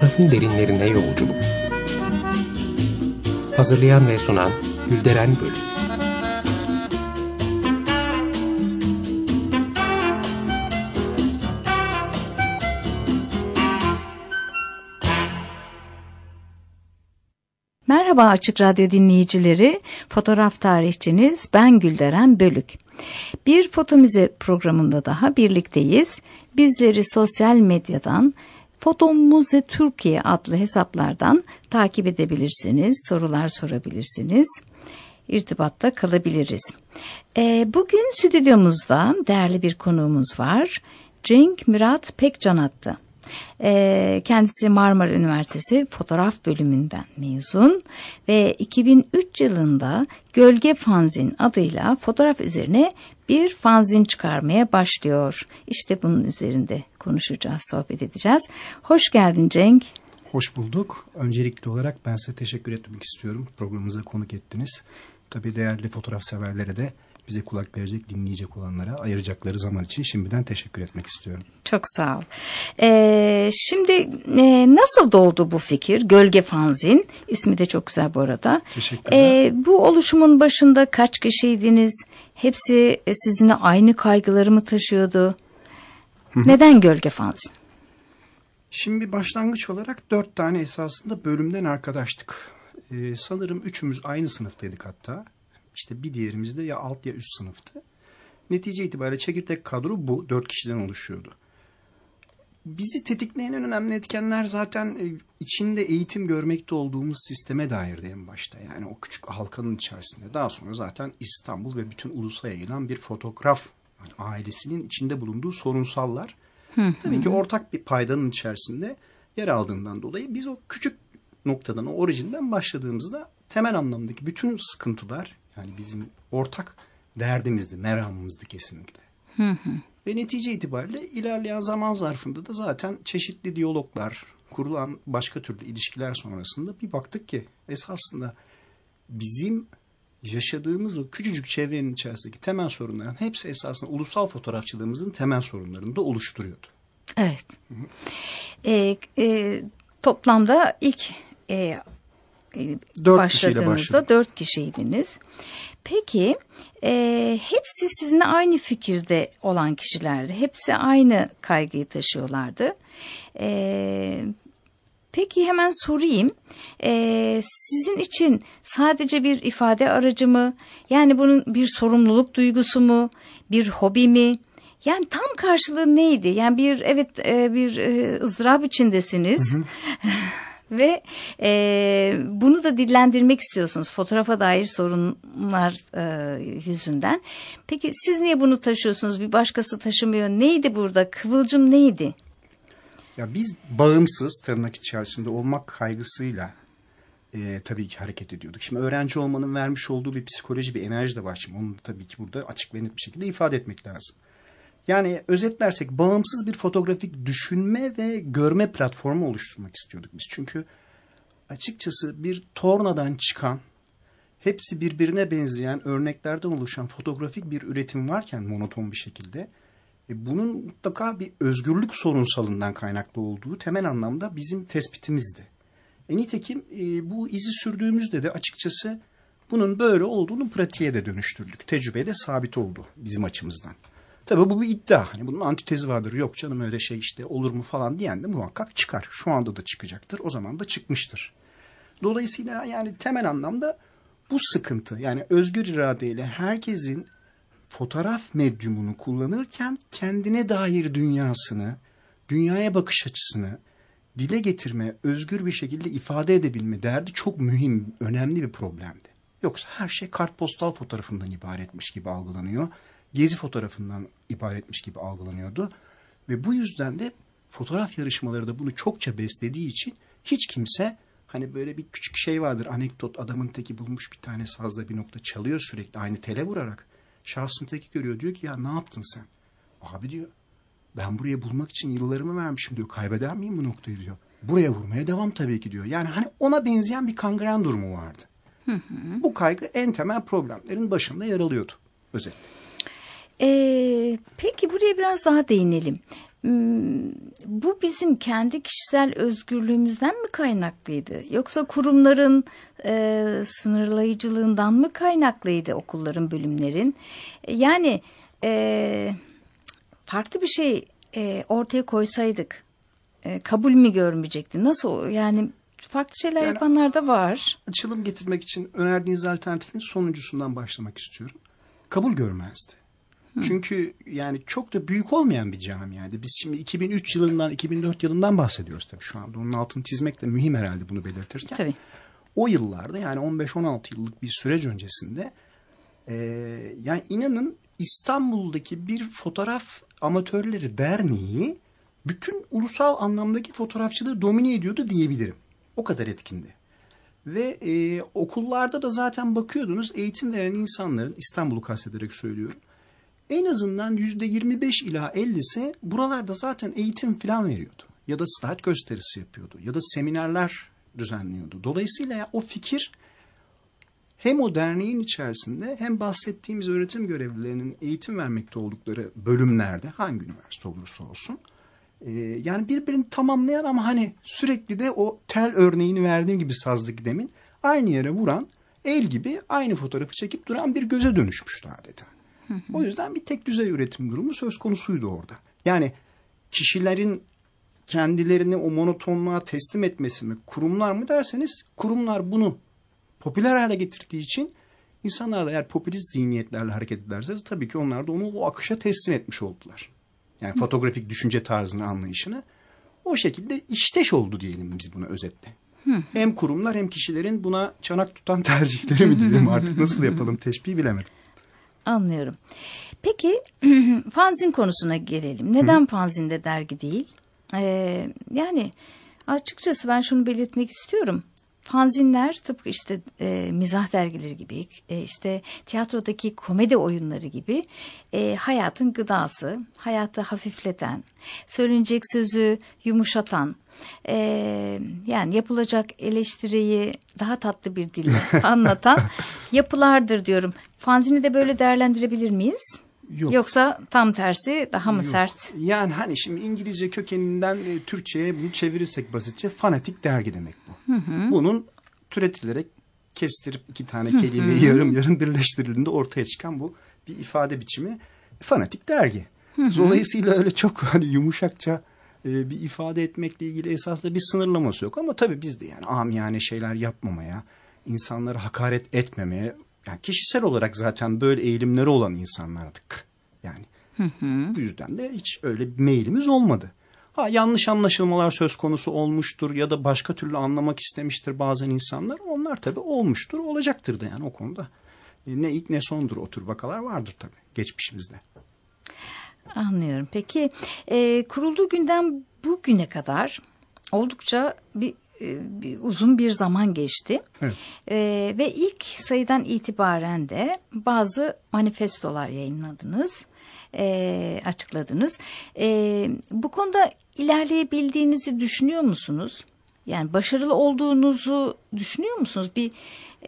Fotoğrafın derinlerine yolculuk. Hazırlayan ve sunan Gülderen Bölüm. Merhaba Açık Radyo dinleyicileri, fotoğraf tarihçiniz ben Gülderen Bölük. Bir foto müze programında daha birlikteyiz. Bizleri sosyal medyadan Foto Muze Türkiye adlı hesaplardan takip edebilirsiniz, sorular sorabilirsiniz, irtibatta kalabiliriz. Ee, bugün stüdyomuzda değerli bir konuğumuz var. Cenk Murat Pekcanat'tı. Ee, kendisi Marmara Üniversitesi fotoğraf bölümünden mezun ve 2003 yılında Gölge Fanzin adıyla fotoğraf üzerine bir fanzin çıkarmaya başlıyor. İşte bunun üzerinde konuşacağız, sohbet edeceğiz. Hoş geldin Cenk. Hoş bulduk. Öncelikli olarak ben size teşekkür etmek istiyorum. Programımıza konuk ettiniz. Tabii değerli fotoğraf severlere de bize kulak verecek, dinleyecek olanlara ayıracakları zaman için şimdiden teşekkür etmek istiyorum. Çok sağ ol. Ee, şimdi e, nasıl doğdu bu fikir? Gölge Fanzin. ismi de çok güzel bu arada. Teşekkürler. Ee, bu oluşumun başında kaç kişiydiniz? Hepsi e, sizinle aynı kaygıları mı taşıyordu? Neden Gölge Fanzin? Şimdi başlangıç olarak dört tane esasında bölümden arkadaştık. Ee, sanırım üçümüz aynı sınıftaydık hatta. İşte bir diğerimiz de ya alt ya üst sınıftı. Netice itibariyle çekirdek kadro bu. Dört kişiden oluşuyordu. Bizi tetikleyen en önemli etkenler zaten e, içinde eğitim görmekte olduğumuz sisteme dairdi en başta. Yani o küçük halkanın içerisinde. Daha sonra zaten İstanbul ve bütün ulusa yayılan bir fotoğraf ailesinin içinde bulunduğu sorunsallar. Tabii ki ortak bir paydanın içerisinde yer aldığından dolayı biz o küçük noktadan, o orijinden başladığımızda temel anlamdaki bütün sıkıntılar yani bizim ortak derdimizdi, meramımızdı kesinlikle. Ve netice itibariyle ilerleyen zaman zarfında da zaten çeşitli diyaloglar, kurulan başka türlü ilişkiler sonrasında bir baktık ki esasında bizim yaşadığımız o küçücük çevrenin içerisindeki temel sorunların hepsi esasında ulusal fotoğrafçılığımızın temel sorunlarını da oluşturuyordu. Evet. Ee, e, toplamda ilk e, e, Dört başladığınızda dört kişiydiniz. Peki e, hepsi sizinle aynı fikirde olan kişilerdi. Hepsi aynı kaygıyı taşıyorlardı. E, peki hemen sorayım. E, sizin için sadece bir ifade aracı mı? Yani bunun bir sorumluluk duygusu mu? Bir hobi mi? Yani tam karşılığı neydi? Yani bir evet e, bir e, ızdırap içindesiniz. Ve e, bunu da dillendirmek istiyorsunuz fotoğrafa dair sorunlar e, yüzünden. Peki siz niye bunu taşıyorsunuz? Bir başkası taşımıyor. Neydi burada? Kıvılcım neydi? Ya biz bağımsız tırnak içerisinde olmak kaygısıyla e, tabii ki hareket ediyorduk. Şimdi öğrenci olmanın vermiş olduğu bir psikoloji, bir enerji de var. Şimdi onu tabii ki burada açık ve net bir şekilde ifade etmek lazım. Yani özetlersek bağımsız bir fotoğrafik düşünme ve görme platformu oluşturmak istiyorduk biz. Çünkü açıkçası bir tornadan çıkan, hepsi birbirine benzeyen örneklerden oluşan fotoğrafik bir üretim varken monoton bir şekilde bunun mutlaka bir özgürlük sorunsalından kaynaklı olduğu temel anlamda bizim tespitimizdi. E, nitekim e, bu izi sürdüğümüzde de açıkçası bunun böyle olduğunu pratiğe de dönüştürdük. Tecrübeye de sabit oldu bizim açımızdan. Tabii bu bir iddia. Hani bunun antitezi vardır. Yok canım öyle şey işte olur mu falan diyen de muhakkak çıkar. Şu anda da çıkacaktır. O zaman da çıkmıştır. Dolayısıyla yani temel anlamda bu sıkıntı yani özgür iradeyle herkesin fotoğraf medyumunu kullanırken kendine dair dünyasını, dünyaya bakış açısını dile getirme, özgür bir şekilde ifade edebilme derdi çok mühim, önemli bir problemdi. Yoksa her şey kartpostal fotoğrafından ibaretmiş gibi algılanıyor. Gezi fotoğrafından ibaretmiş gibi algılanıyordu. Ve bu yüzden de fotoğraf yarışmaları da bunu çokça beslediği için hiç kimse hani böyle bir küçük şey vardır anekdot adamın teki bulmuş bir tane sazda bir nokta çalıyor sürekli aynı tele vurarak. Şahsın teki görüyor diyor ki ya ne yaptın sen? Abi diyor ben buraya bulmak için yıllarımı vermişim diyor. Kaybeder miyim bu noktayı diyor. Buraya vurmaya devam tabii ki diyor. Yani hani ona benzeyen bir kangren durumu vardı. Bu kaygı en temel problemlerin başında yer alıyordu özetle. Ee, peki buraya biraz daha değinelim. Hmm, bu bizim kendi kişisel özgürlüğümüzden mi kaynaklıydı? Yoksa kurumların e, sınırlayıcılığından mı kaynaklıydı okulların, bölümlerin? E, yani e, farklı bir şey e, ortaya koysaydık e, kabul mü görmeyecekti? Nasıl yani farklı şeyler Yani- yapanlar da var. Açılım getirmek için önerdiğiniz alternatifin sonuncusundan başlamak istiyorum. Kabul görmezdi. Çünkü yani çok da büyük olmayan bir camiaydı. Biz şimdi 2003 yılından 2004 yılından bahsediyoruz tabii şu anda. Onun altını çizmek de mühim herhalde bunu belirtirken. Tabii. O yıllarda yani 15-16 yıllık bir süreç öncesinde e, yani inanın İstanbul'daki bir fotoğraf amatörleri derneği bütün ulusal anlamdaki fotoğrafçılığı domine ediyordu diyebilirim. O kadar etkindi. Ve e, okullarda da zaten bakıyordunuz eğitim veren insanların İstanbul'u kastederek söylüyorum. En azından yüzde 25 ila 50'si buralarda zaten eğitim falan veriyordu. Ya da slide gösterisi yapıyordu. Ya da seminerler düzenliyordu. Dolayısıyla o fikir hem o derneğin içerisinde hem bahsettiğimiz öğretim görevlilerinin eğitim vermekte oldukları bölümlerde hangi üniversite olursa olsun e, yani birbirini tamamlayan ama hani sürekli de o tel örneğini verdiğim gibi sazlık demin aynı yere vuran el gibi aynı fotoğrafı çekip duran bir göze dönüşmüştü adeta. O yüzden bir tek düzey üretim durumu söz konusuydu orada. Yani kişilerin kendilerini o monotonluğa teslim etmesi mi, kurumlar mı derseniz kurumlar bunu popüler hale getirdiği için insanlar da eğer popülist zihniyetlerle hareket ederse tabii ki onlar da onu o akışa teslim etmiş oldular. Yani fotoğrafik düşünce tarzını anlayışını o şekilde işteş oldu diyelim biz buna özetle. Hem kurumlar hem kişilerin buna çanak tutan tercihleri mi diyelim artık nasıl yapalım teşbih bilemedim. Anlıyorum. Peki fanzin konusuna gelelim. Neden fanzinde dergi değil? Ee, yani açıkçası ben şunu belirtmek istiyorum. Fanzinler tıpkı işte e, mizah dergileri gibi, e, işte tiyatrodaki komedi oyunları gibi e, hayatın gıdası, hayatı hafifleten, söylenecek sözü yumuşatan, e, yani yapılacak eleştiriyi daha tatlı bir dille anlatan yapılardır diyorum. Fanzini de böyle değerlendirebilir miyiz? Yok. Yoksa tam tersi daha mı sert? Yani hani şimdi İngilizce kökeninden e, Türkçe'ye bunu çevirirsek basitçe fanatik dergi demek bu. Bunun türetilerek kestirip iki tane kelimeyi yarım yarım birleştirildiğinde ortaya çıkan bu bir ifade biçimi fanatik dergi. Dolayısıyla öyle çok hani yumuşakça e, bir ifade etmekle ilgili esasında bir sınırlaması yok. Ama tabii biz de yani amiyane şeyler yapmamaya, insanlara hakaret etmemeye, yani kişisel olarak zaten böyle eğilimleri olan insanlardık. Yani bu yüzden de hiç öyle bir meylimiz olmadı. Ha yanlış anlaşılmalar söz konusu olmuştur ya da başka türlü anlamak istemiştir bazen insanlar. Onlar tabii olmuştur, olacaktır da yani o konuda. E, Ne ilk ne sondur o tür vakalar vardır tabii geçmişimizde. Anlıyorum. Peki e, kurulduğu günden bugüne kadar oldukça bir uzun bir zaman geçti. Evet. E, ve ilk sayıdan itibaren de bazı manifestolar yayınladınız, e, açıkladınız. E, bu konuda ilerleyebildiğinizi düşünüyor musunuz? Yani başarılı olduğunuzu düşünüyor musunuz? Bir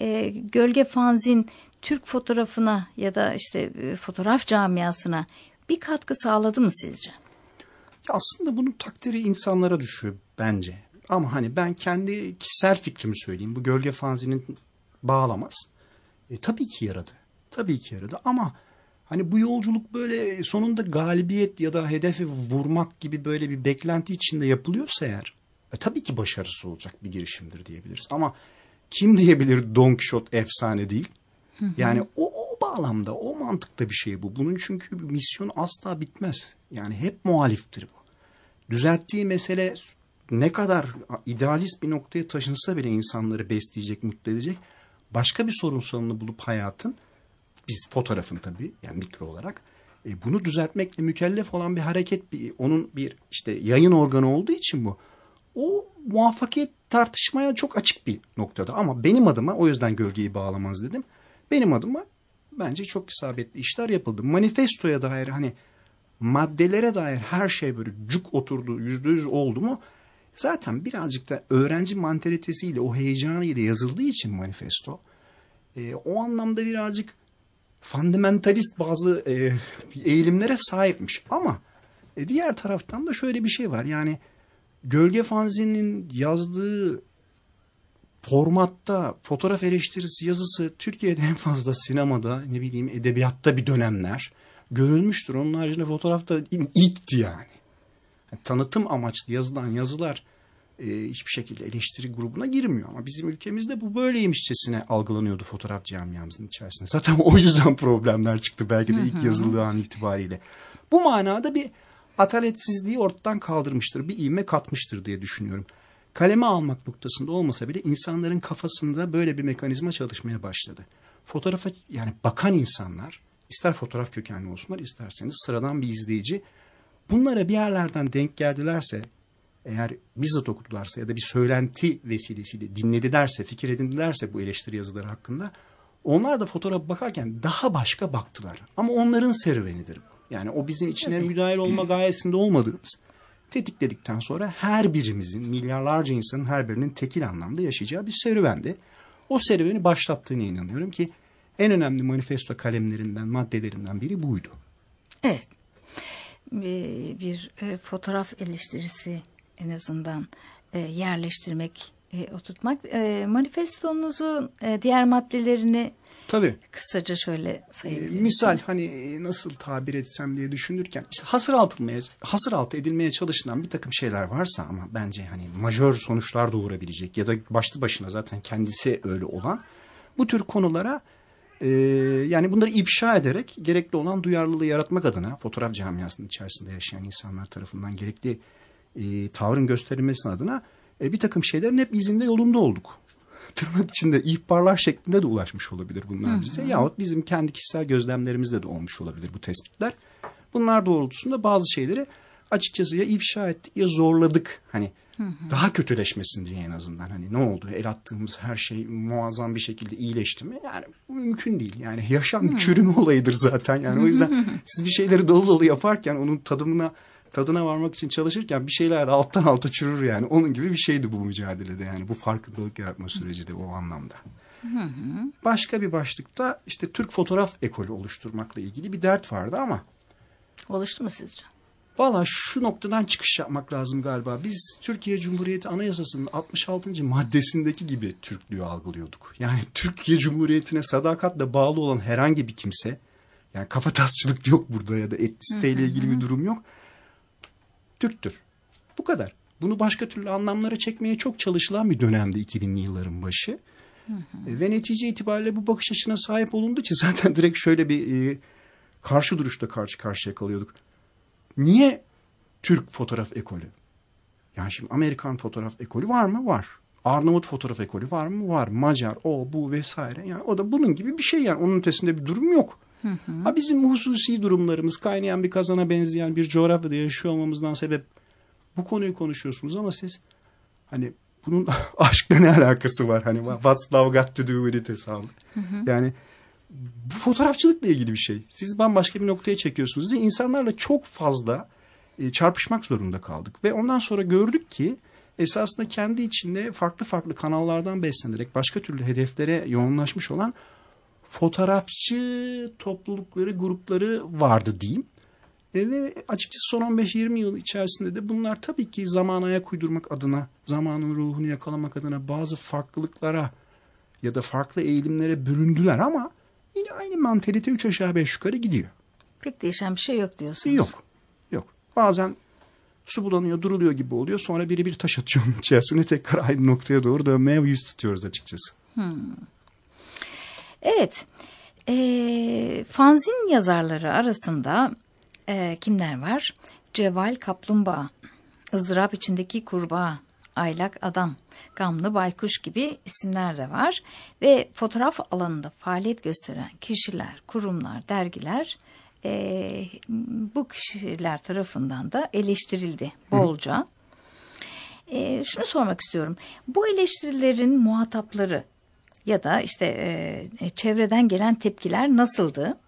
e, gölge fanzin Türk fotoğrafına ya da işte e, fotoğraf camiasına bir katkı sağladı mı sizce? Aslında bunun takdiri insanlara düşüyor bence. Ama hani ben kendi kişisel fikrimi söyleyeyim. Bu gölge fanzinin bağlamaz. E, tabii ki yaradı. Tabii ki yaradı ama hani bu yolculuk böyle sonunda galibiyet ya da hedefi vurmak gibi böyle bir beklenti içinde yapılıyorsa eğer e, tabii ki başarısı olacak bir girişimdir diyebiliriz. Ama kim diyebilir Don Quixote efsane değil? Yani o, o bağlamda, o mantıkta bir şey bu. Bunun çünkü bir misyonu asla bitmez. Yani hep muhaliftir bu. Düzelttiği mesele ne kadar idealist bir noktaya taşınsa bile insanları besleyecek, mutlu edecek. Başka bir sorunsalını bulup hayatın, biz fotoğrafın tabii yani mikro olarak e, bunu düzeltmekle mükellef olan bir hareket, bir, onun bir işte yayın organı olduğu için bu. O muvaffakiyet tartışmaya çok açık bir noktada ama benim adıma o yüzden gölgeyi bağlamaz dedim. Benim adıma bence çok isabetli işler yapıldı. Manifestoya dair hani maddelere dair her şey böyle cuk oturdu, yüzde yüz oldu mu? Zaten birazcık da öğrenci mantalitesiyle, o heyecanıyla yazıldığı için manifesto. e, o anlamda birazcık fundamentalist bazı e, eğilimlere sahipmiş. Ama E diğer taraftan da şöyle bir şey var. Yani Gölge Fanzi'nin yazdığı formatta fotoğraf eleştirisi yazısı Türkiye'de en fazla sinemada ne bileyim edebiyatta bir dönemler görülmüştür. Onun haricinde fotoğrafta ilkti yani. Yani tanıtım amaçlı yazılan yazılar e, hiçbir şekilde eleştiri grubuna girmiyor. Ama bizim ülkemizde bu böyleymişçesine algılanıyordu fotoğraf camiamızın içerisinde. Zaten o yüzden problemler çıktı belki de ilk yazıldığı an itibariyle. Bu manada bir ataletsizliği ortadan kaldırmıştır. Bir ivme katmıştır diye düşünüyorum. Kaleme almak noktasında olmasa bile insanların kafasında böyle bir mekanizma çalışmaya başladı. Fotoğrafa yani bakan insanlar ister fotoğraf kökenli olsunlar isterseniz sıradan bir izleyici bunlara bir yerlerden denk geldilerse eğer bizzat okudularsa ya da bir söylenti vesilesiyle dinledilerse, fikir edindilerse bu eleştiri yazıları hakkında onlar da fotoğrafa bakarken daha başka baktılar. Ama onların serüvenidir bu. Yani o bizim içine müdahil olma gayesinde olmadığımız tetikledikten sonra her birimizin, milyarlarca insanın her birinin tekil anlamda yaşayacağı bir serüvendi. O serüveni başlattığına inanıyorum ki en önemli manifesto kalemlerinden, maddelerinden biri buydu. Evet. Bir, bir e, fotoğraf eleştirisi en azından e, yerleştirmek, e, oturtmak. E, manifestonuzu e, diğer maddelerini Tabii. kısaca şöyle sayabiliriz. E, misal hani e, nasıl tabir etsem diye düşünürken işte hasır altılmaya hasır altı edilmeye çalışılan bir takım şeyler varsa ama bence hani majör sonuçlar doğurabilecek ya da başlı başına zaten kendisi öyle olan bu tür konulara e, yani bunları ifşa ederek gerekli olan duyarlılığı yaratmak adına fotoğraf camiasının içerisinde yaşayan insanlar tarafından gerekli e, tavrın gösterilmesi adına e, bir takım şeylerin hep izinde yolunda olduk. Tırnak içinde ihbarlar şeklinde de ulaşmış olabilir bunlar bize. Yahut bizim kendi kişisel gözlemlerimizde de olmuş olabilir bu tespitler. Bunlar doğrultusunda bazı şeyleri açıkçası ya ifşa ettik ya zorladık. Hani daha kötüleşmesin diye en azından. Hani ne oldu? El attığımız her şey muazzam bir şekilde iyileşti mi? Yani bu mümkün değil. Yani yaşam bir çürüme olayıdır zaten. Yani o yüzden siz bir şeyleri dolu dolu yaparken onun tadımına tadına varmak için çalışırken bir şeyler de alttan alta çürür yani. Onun gibi bir şeydi bu mücadelede yani. Bu farkındalık yaratma süreci de o anlamda. Başka bir başlıkta işte Türk fotoğraf ekolü oluşturmakla ilgili bir dert vardı ama Oluştu mu sizce? Valla şu noktadan çıkış yapmak lazım galiba. Biz Türkiye Cumhuriyeti Anayasası'nın 66. maddesindeki gibi Türklüğü algılıyorduk. Yani Türkiye Cumhuriyeti'ne sadakatle bağlı olan herhangi bir kimse, yani kafatasçılık yok burada ya da etnisiteyle ilgili bir durum yok. Türktür. Bu kadar. Bunu başka türlü anlamlara çekmeye çok çalışılan bir dönemdi 2000'li yılların başı. E, Ve netice itibariyle bu bakış açısına sahip olundu ki zaten direkt şöyle bir e, karşı duruşta karşı karşıya kalıyorduk. Niye Türk fotoğraf ekolü? Yani şimdi Amerikan fotoğraf ekolü var mı? Var. Arnavut fotoğraf ekolü var mı? Var. Macar, o, bu vesaire. Yani o da bunun gibi bir şey yani. Onun ötesinde bir durum yok. Ha bizim hususi durumlarımız kaynayan bir kazana benzeyen bir coğrafyada yaşıyor olmamızdan sebep bu konuyu konuşuyorsunuz ama siz hani bunun aşkla ne alakası var? Hani what's love got to do with it hesabı. Yani bu fotoğrafçılıkla ilgili bir şey. Siz bambaşka bir noktaya çekiyorsunuz ve insanlarla çok fazla e, çarpışmak zorunda kaldık. Ve ondan sonra gördük ki esasında kendi içinde farklı farklı kanallardan beslenerek başka türlü hedeflere yoğunlaşmış olan fotoğrafçı toplulukları, grupları vardı diyeyim. E, ve açıkçası son 15-20 yıl içerisinde de bunlar tabii ki zamana ayak uydurmak adına, zamanın ruhunu yakalamak adına bazı farklılıklara ya da farklı eğilimlere büründüler ama yine aynı mantalite 3 aşağı 5 yukarı gidiyor. Pek değişen bir şey yok diyorsunuz. Yok. Yok. Bazen su bulanıyor, duruluyor gibi oluyor. Sonra biri bir taş atıyor onun içerisine tekrar aynı noktaya doğru dönmeye yüz tutuyoruz açıkçası. Evet. E, fanzin yazarları arasında e, kimler var? Ceval Kaplumbağa, ızdırap içindeki kurbağa, aylak adam, gamlı baykuş gibi isimler de var. Ve fotoğraf alanında faaliyet gösteren kişiler, kurumlar, dergiler e, bu kişiler tarafından da eleştirildi bolca. E, şunu sormak istiyorum. Bu eleştirilerin muhatapları ya da işte e, çevreden gelen tepkiler nasıldı?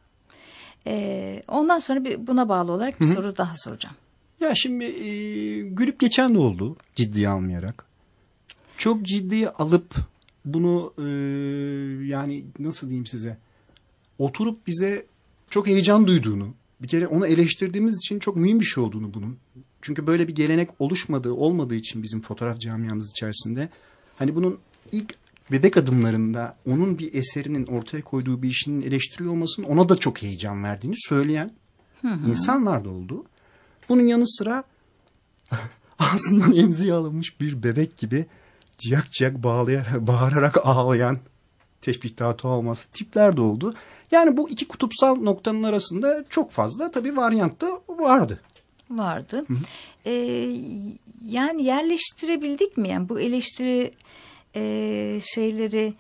E, ondan sonra bir buna bağlı olarak bir soru daha soracağım. Ya şimdi e, gülüp geçen de oldu ciddiye almayarak. Çok ciddiye alıp bunu e, yani nasıl diyeyim size oturup bize çok heyecan duyduğunu bir kere onu eleştirdiğimiz için çok mühim bir şey olduğunu bunun. Çünkü böyle bir gelenek oluşmadığı, olmadığı için bizim fotoğraf camiamız içerisinde hani bunun ilk bebek adımlarında onun bir eserinin ortaya koyduğu bir işinin eleştiriyor olmasının ona da çok heyecan verdiğini söyleyen insanlar da oldu. Bunun yanı sıra ağzından emziği alınmış bir bebek gibi ciyak ciyak bağlayarak, bağırarak ağlayan teşbihatı olması tipler de oldu. Yani bu iki kutupsal noktanın arasında çok fazla tabii varyant da vardı. Vardı. Ee, yani yerleştirebildik mi? Yani bu eleştiri e, şeyleri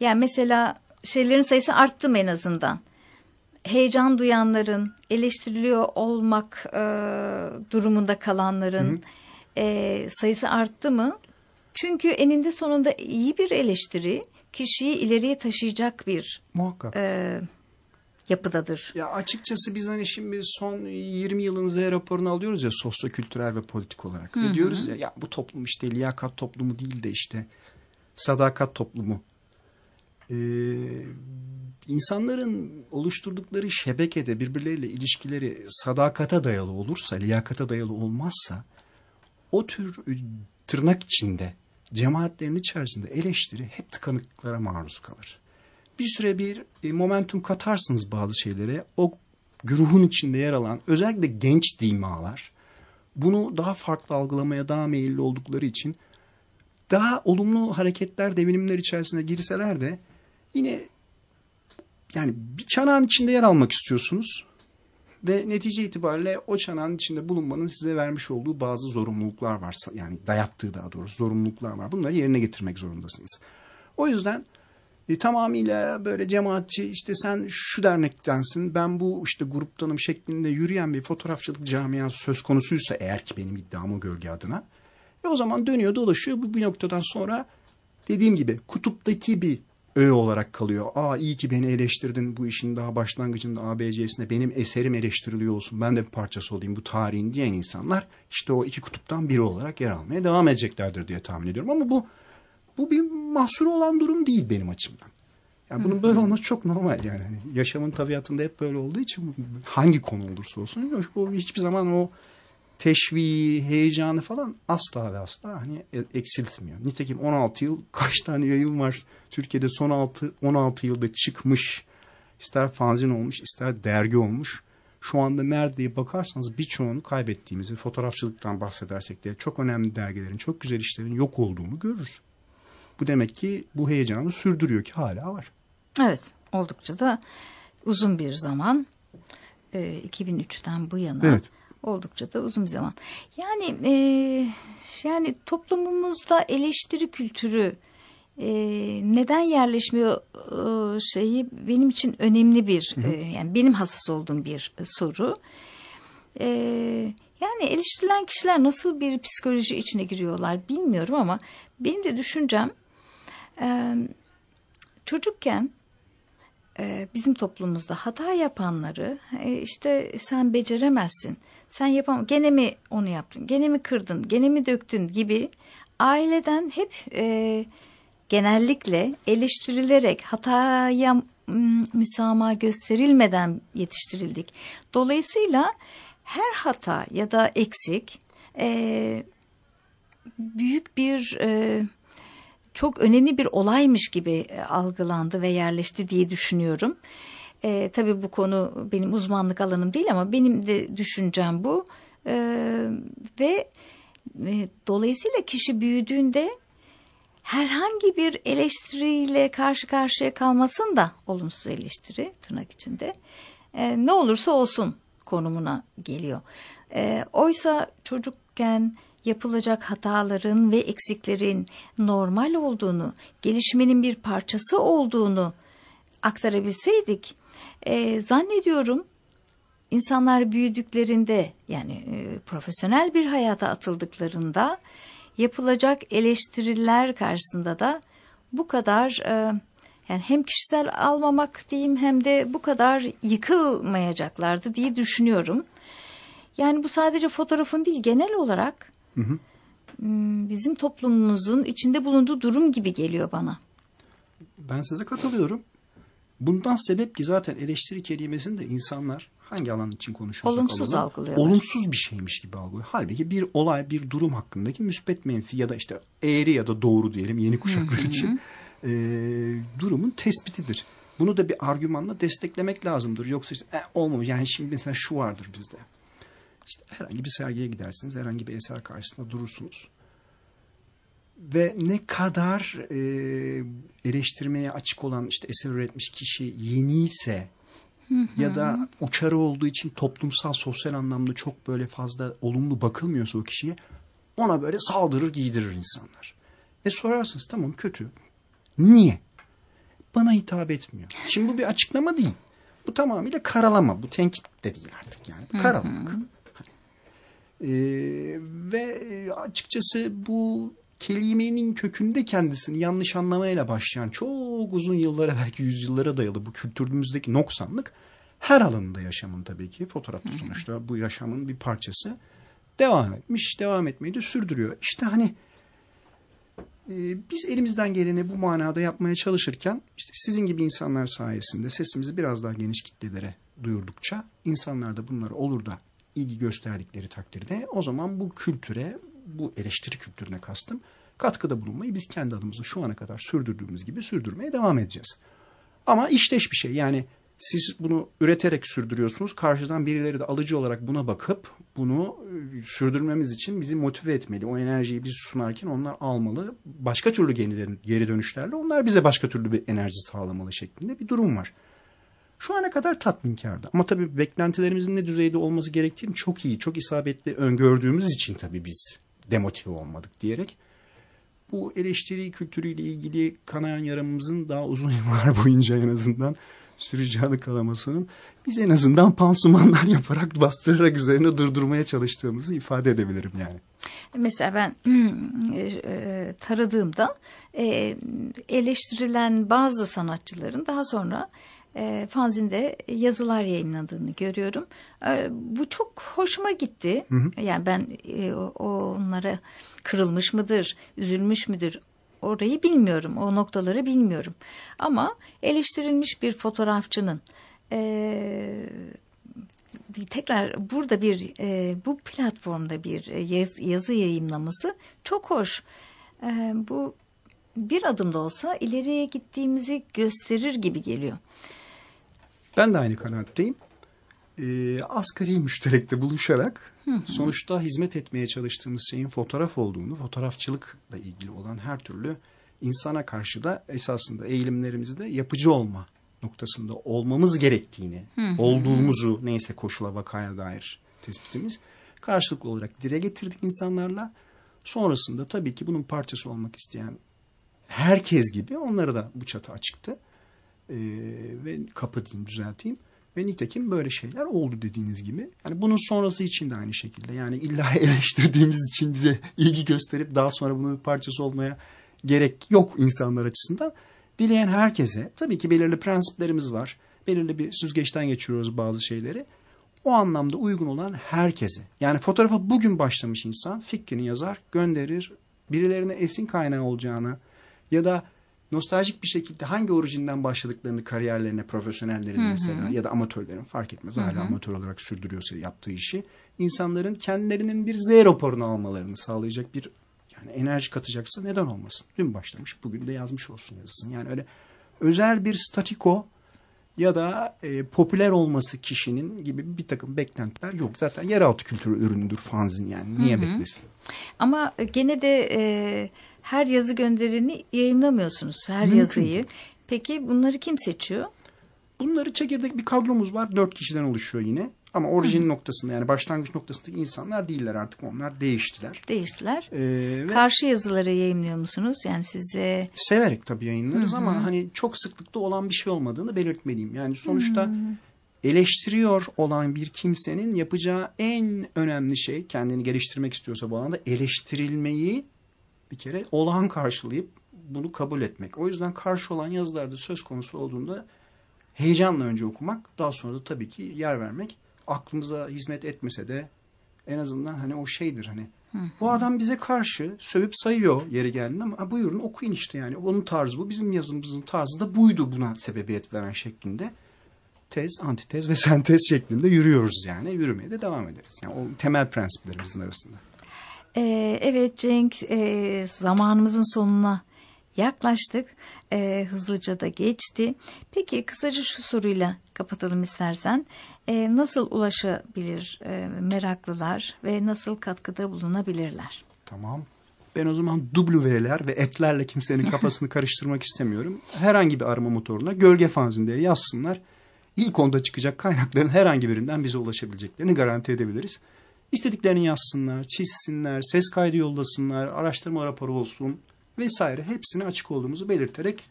yani mesela şeylerin sayısı arttı mı en azından? Heyecan duyanların, eleştiriliyor olmak e, durumunda kalanların e, sayısı arttı mı? Çünkü eninde sonunda iyi bir eleştiri kişiyi ileriye taşıyacak bir Muhakkak. e, yapıdadır. Ya açıkçası biz hani şimdi son 20 yılın Z raporunu alıyoruz ya sosyokültürel ve politik olarak. Ve diyoruz ya, ya bu toplum işte liyakat toplumu değil de işte sadakat toplumu. Ee, insanların oluşturdukları şebekede birbirleriyle ilişkileri sadakata dayalı olursa, liyakata dayalı olmazsa o tür e, tırnak içinde cemaatlerin içerisinde eleştiri hep tıkanıklıklara maruz kalır. Bir süre bir e, momentum katarsınız bazı şeylere. O güruhun içinde yer alan özellikle genç dimalar bunu daha farklı algılamaya daha meyilli oldukları için daha olumlu hareketler, devinimler içerisine girseler de yine yani bir çanağın içinde yer almak istiyorsunuz ve netice itibariyle o çanağın içinde bulunmanın size vermiş olduğu bazı zorunluluklar varsa yani dayattığı daha doğrusu zorunluluklar var. Bunları yerine getirmek zorundasınız. O yüzden e, tamamıyla böyle cemaatçi işte sen şu dernektensin ben bu işte gruptanım şeklinde yürüyen bir fotoğrafçılık camiası söz konusuysa eğer ki benim iddiamı gölge adına e o zaman dönüyor dolaşıyor bu bir noktadan sonra dediğim gibi kutuptaki bir öğe olarak kalıyor. Aa iyi ki beni eleştirdin bu işin daha başlangıcında ABC'sinde benim eserim eleştiriliyor olsun ben de bir parçası olayım bu tarihin diyen insanlar işte o iki kutuptan biri olarak yer almaya devam edeceklerdir diye tahmin ediyorum ama bu bu bir mahsur olan durum değil benim açımdan. Yani bunun böyle olması çok normal yani. Hani yaşamın tabiatında hep böyle olduğu için hangi konu olursa olsun hiçbir zaman o teşviği, heyecanı falan asla ve asla hani eksiltmiyor. Nitekim 16 yıl kaç tane yayın var Türkiye'de son 6 16 yılda çıkmış. İster fanzin olmuş, ister dergi olmuş. Şu anda nerede bakarsanız birçoğunu kaybettiğimizi, fotoğrafçılıktan bahsedersek de çok önemli dergilerin, çok güzel işlerin yok olduğunu görürüz. Bu demek ki bu heyecanı sürdürüyor ki hala var. Evet, oldukça da uzun bir zaman. E, 2003'ten bu yana. Evet. Oldukça da uzun bir zaman. Yani e, yani toplumumuzda eleştiri kültürü e, neden yerleşmiyor e, şeyi benim için önemli bir e, yani benim hassas olduğum bir soru. E, yani eleştirilen kişiler nasıl bir psikoloji içine giriyorlar bilmiyorum ama benim de düşüncem e, çocukken e, bizim toplumumuzda hata yapanları e, işte sen beceremezsin, sen yapam, gene mi onu yaptın, gene mi kırdın, gene mi döktün gibi aileden hep e, genellikle eleştirilerek hataya müsamaha gösterilmeden yetiştirildik. Dolayısıyla her hata ya da eksik e, büyük bir e, çok önemli bir olaymış gibi algılandı ve yerleşti diye düşünüyorum. E, tabii bu konu benim uzmanlık alanım değil ama benim de düşüncem bu. E, ve e, dolayısıyla kişi büyüdüğünde herhangi bir eleştiriyle karşı karşıya kalmasın da olumsuz eleştiri tırnak içinde e, ne olursa olsun konumuna geliyor. E, oysa çocukken yapılacak hataların ve eksiklerin normal olduğunu, gelişmenin bir parçası olduğunu aktarabilseydik, e, zannediyorum insanlar büyüdüklerinde yani e, profesyonel bir hayata atıldıklarında yapılacak eleştiriler karşısında da bu kadar e, yani hem kişisel almamak diyeyim hem de bu kadar yıkılmayacaklardı diye düşünüyorum. Yani bu sadece fotoğrafın değil genel olarak hı hı. bizim toplumumuzun içinde bulunduğu durum gibi geliyor bana. Ben size katılıyorum. Bundan sebep ki zaten eleştiri kelimesini de insanlar hangi alan için konuşuyorsak Olumsuz alalım, algılıyorlar. Olumsuz bir şeymiş gibi algılıyor. Halbuki bir olay, bir durum hakkındaki müspet menfi ya da işte eğri ya da doğru diyelim yeni kuşaklar için e, durumun tespitidir. Bunu da bir argümanla desteklemek lazımdır. Yoksa işte e, olmamış yani şimdi mesela şu vardır bizde. İşte herhangi bir sergiye gidersiniz, herhangi bir eser karşısında durursunuz. Ve ne kadar e, eleştirmeye açık olan işte eser üretmiş kişi yeniyse ya da uçarı olduğu için toplumsal sosyal anlamda çok böyle fazla olumlu bakılmıyorsa o kişiye ona böyle saldırır giydirir insanlar. Ve sorarsınız tamam kötü. Niye? Bana hitap etmiyor. Şimdi bu bir açıklama değil. Bu tamamıyla karalama. Bu tenkit de değil artık yani. Bu karalamak. Ee, ve e, açıkçası bu kelimenin kökünde kendisini yanlış anlamayla başlayan çok uzun yıllara belki yüzyıllara dayalı bu kültürümüzdeki noksanlık her alanında yaşamın tabii ki fotoğrafta sonuçta bu yaşamın bir parçası devam etmiş devam etmeyi de sürdürüyor. İşte hani e, biz elimizden geleni bu manada yapmaya çalışırken işte sizin gibi insanlar sayesinde sesimizi biraz daha geniş kitlelere duyurdukça insanlar da bunları olur da ilgi gösterdikleri takdirde o zaman bu kültüre bu eleştiri kültürüne kastım katkıda bulunmayı biz kendi adımıza şu ana kadar sürdürdüğümüz gibi sürdürmeye devam edeceğiz. Ama işteş bir şey yani siz bunu üreterek sürdürüyorsunuz. Karşıdan birileri de alıcı olarak buna bakıp bunu e, sürdürmemiz için bizi motive etmeli. O enerjiyi biz sunarken onlar almalı. Başka türlü geri dönüşlerle onlar bize başka türlü bir enerji sağlamalı şeklinde bir durum var. Şu ana kadar tatminkardı. Ama tabii beklentilerimizin ne düzeyde olması gerektiğini çok iyi, çok isabetli öngördüğümüz için tabii biz demotive olmadık diyerek bu eleştiri kültürüyle ilgili kanayan yaramımızın daha uzun yıllar boyunca en azından süreceğini kalamasının biz en azından pansumanlar yaparak bastırarak üzerine durdurmaya çalıştığımızı ifade edebilirim yani. Mesela ben e, taradığımda e, eleştirilen bazı sanatçıların daha sonra e, fanzinde yazılar yayınladığını görüyorum. E, bu çok hoşuma gitti. Hı hı. Yani ben e, onlara kırılmış mıdır, üzülmüş müdür orayı bilmiyorum. O noktaları bilmiyorum. Ama eleştirilmiş bir fotoğrafçının e, tekrar burada bir e, bu platformda bir yaz, yazı yayınlaması çok hoş. E, bu bir adım da olsa ileriye gittiğimizi gösterir gibi geliyor. Ben de aynı kanaatteyim. E, asgari müşterekte buluşarak sonuçta hizmet etmeye çalıştığımız şeyin fotoğraf olduğunu, fotoğrafçılıkla ilgili olan her türlü insana karşı da esasında eğilimlerimizde yapıcı olma noktasında olmamız gerektiğini, olduğumuzu neyse koşula vakaya dair tespitimiz karşılıklı olarak dile getirdik insanlarla. Sonrasında tabii ki bunun parçası olmak isteyen herkes gibi onlara da bu çatı açıktı. Ee, ve diyeyim düzelteyim. Ve nitekim böyle şeyler oldu dediğiniz gibi. Yani bunun sonrası için de aynı şekilde. Yani illa eleştirdiğimiz için bize ilgi gösterip daha sonra bunun bir parçası olmaya gerek yok insanlar açısından. Dileyen herkese tabii ki belirli prensiplerimiz var. Belirli bir süzgeçten geçiriyoruz bazı şeyleri. O anlamda uygun olan herkese. Yani fotoğrafa bugün başlamış insan fikrini yazar, gönderir. Birilerine esin kaynağı olacağını ya da nostaljik bir şekilde hangi orijinden başladıklarını kariyerlerine, profesyonellerin hı hı. mesela ya da amatörlerin fark etmez. Hala amatör olarak sürdürüyorsa yaptığı işi. insanların kendilerinin bir Z raporunu almalarını sağlayacak bir yani enerji katacaksa neden olmasın? Dün başlamış, bugün de yazmış olsun yazısın. Yani öyle özel bir statiko ya da e, popüler olması kişinin gibi bir takım beklentiler yok. Zaten yeraltı kültürü ürünüdür fanzin yani. Niye hı hı. beklesin? Ama gene de e, her yazı gönderini yayınlamıyorsunuz. Her Mümkün. yazıyı. Peki bunları kim seçiyor? Bunları çekirdek bir kadromuz var. Dört kişiden oluşuyor yine. Ama orijin noktasında yani başlangıç noktasındaki insanlar değiller artık onlar değiştiler. Değiştiler. Ee, Karşı yazıları yayınlıyor musunuz? Yani size... Severek tabii yayınlarız Hı-hı. ama hani çok sıklıkta olan bir şey olmadığını belirtmeliyim. Yani sonuçta Hı-hı. eleştiriyor olan bir kimsenin yapacağı en önemli şey kendini geliştirmek istiyorsa bu alanda eleştirilmeyi bir kere olağan karşılayıp bunu kabul etmek. O yüzden karşı olan yazılarda söz konusu olduğunda heyecanla önce okumak daha sonra da tabii ki yer vermek aklımıza hizmet etmese de en azından hani o şeydir hani O adam bize karşı sövüp sayıyor yeri geldiğinde ama "Ha, buyurun okuyun işte yani. Onun tarzı bu. Bizim yazımızın tarzı da buydu buna sebebiyet veren şeklinde. Tez, antitez ve sentez şeklinde yürüyoruz yani. Yürümeye de devam ederiz. Yani o temel prensiplerimizin arasında. Ee, evet Cenk e, zamanımızın sonuna yaklaştık. Ee, hızlıca da geçti. Peki kısaca şu soruyla kapatalım istersen. Ee, nasıl ulaşabilir e, meraklılar ve nasıl katkıda bulunabilirler? Tamam. Ben o zaman W'ler ve etlerle kimsenin kafasını karıştırmak istemiyorum. Herhangi bir arama motoruna gölge fanzin diye yazsınlar. İlk onda çıkacak kaynakların herhangi birinden bize ulaşabileceklerini garanti edebiliriz. İstediklerini yazsınlar, çizsinler, ses kaydı yollasınlar, araştırma raporu olsun vesaire hepsine açık olduğumuzu belirterek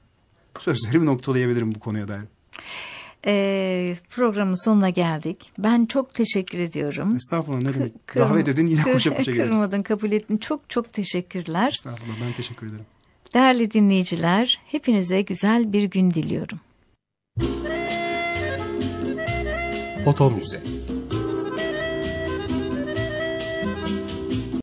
sözlerimi noktalayabilirim bu konuya dair. Ee, programın sonuna geldik. Ben çok teşekkür ediyorum. Estağfurullah ne demek. Kırm- Davet edin yine koşa koşa geliriz. Kırmadın, kabul ettin. Çok çok teşekkürler. Estağfurullah ben teşekkür ederim. Değerli dinleyiciler, hepinize güzel bir gün diliyorum. Foto Müze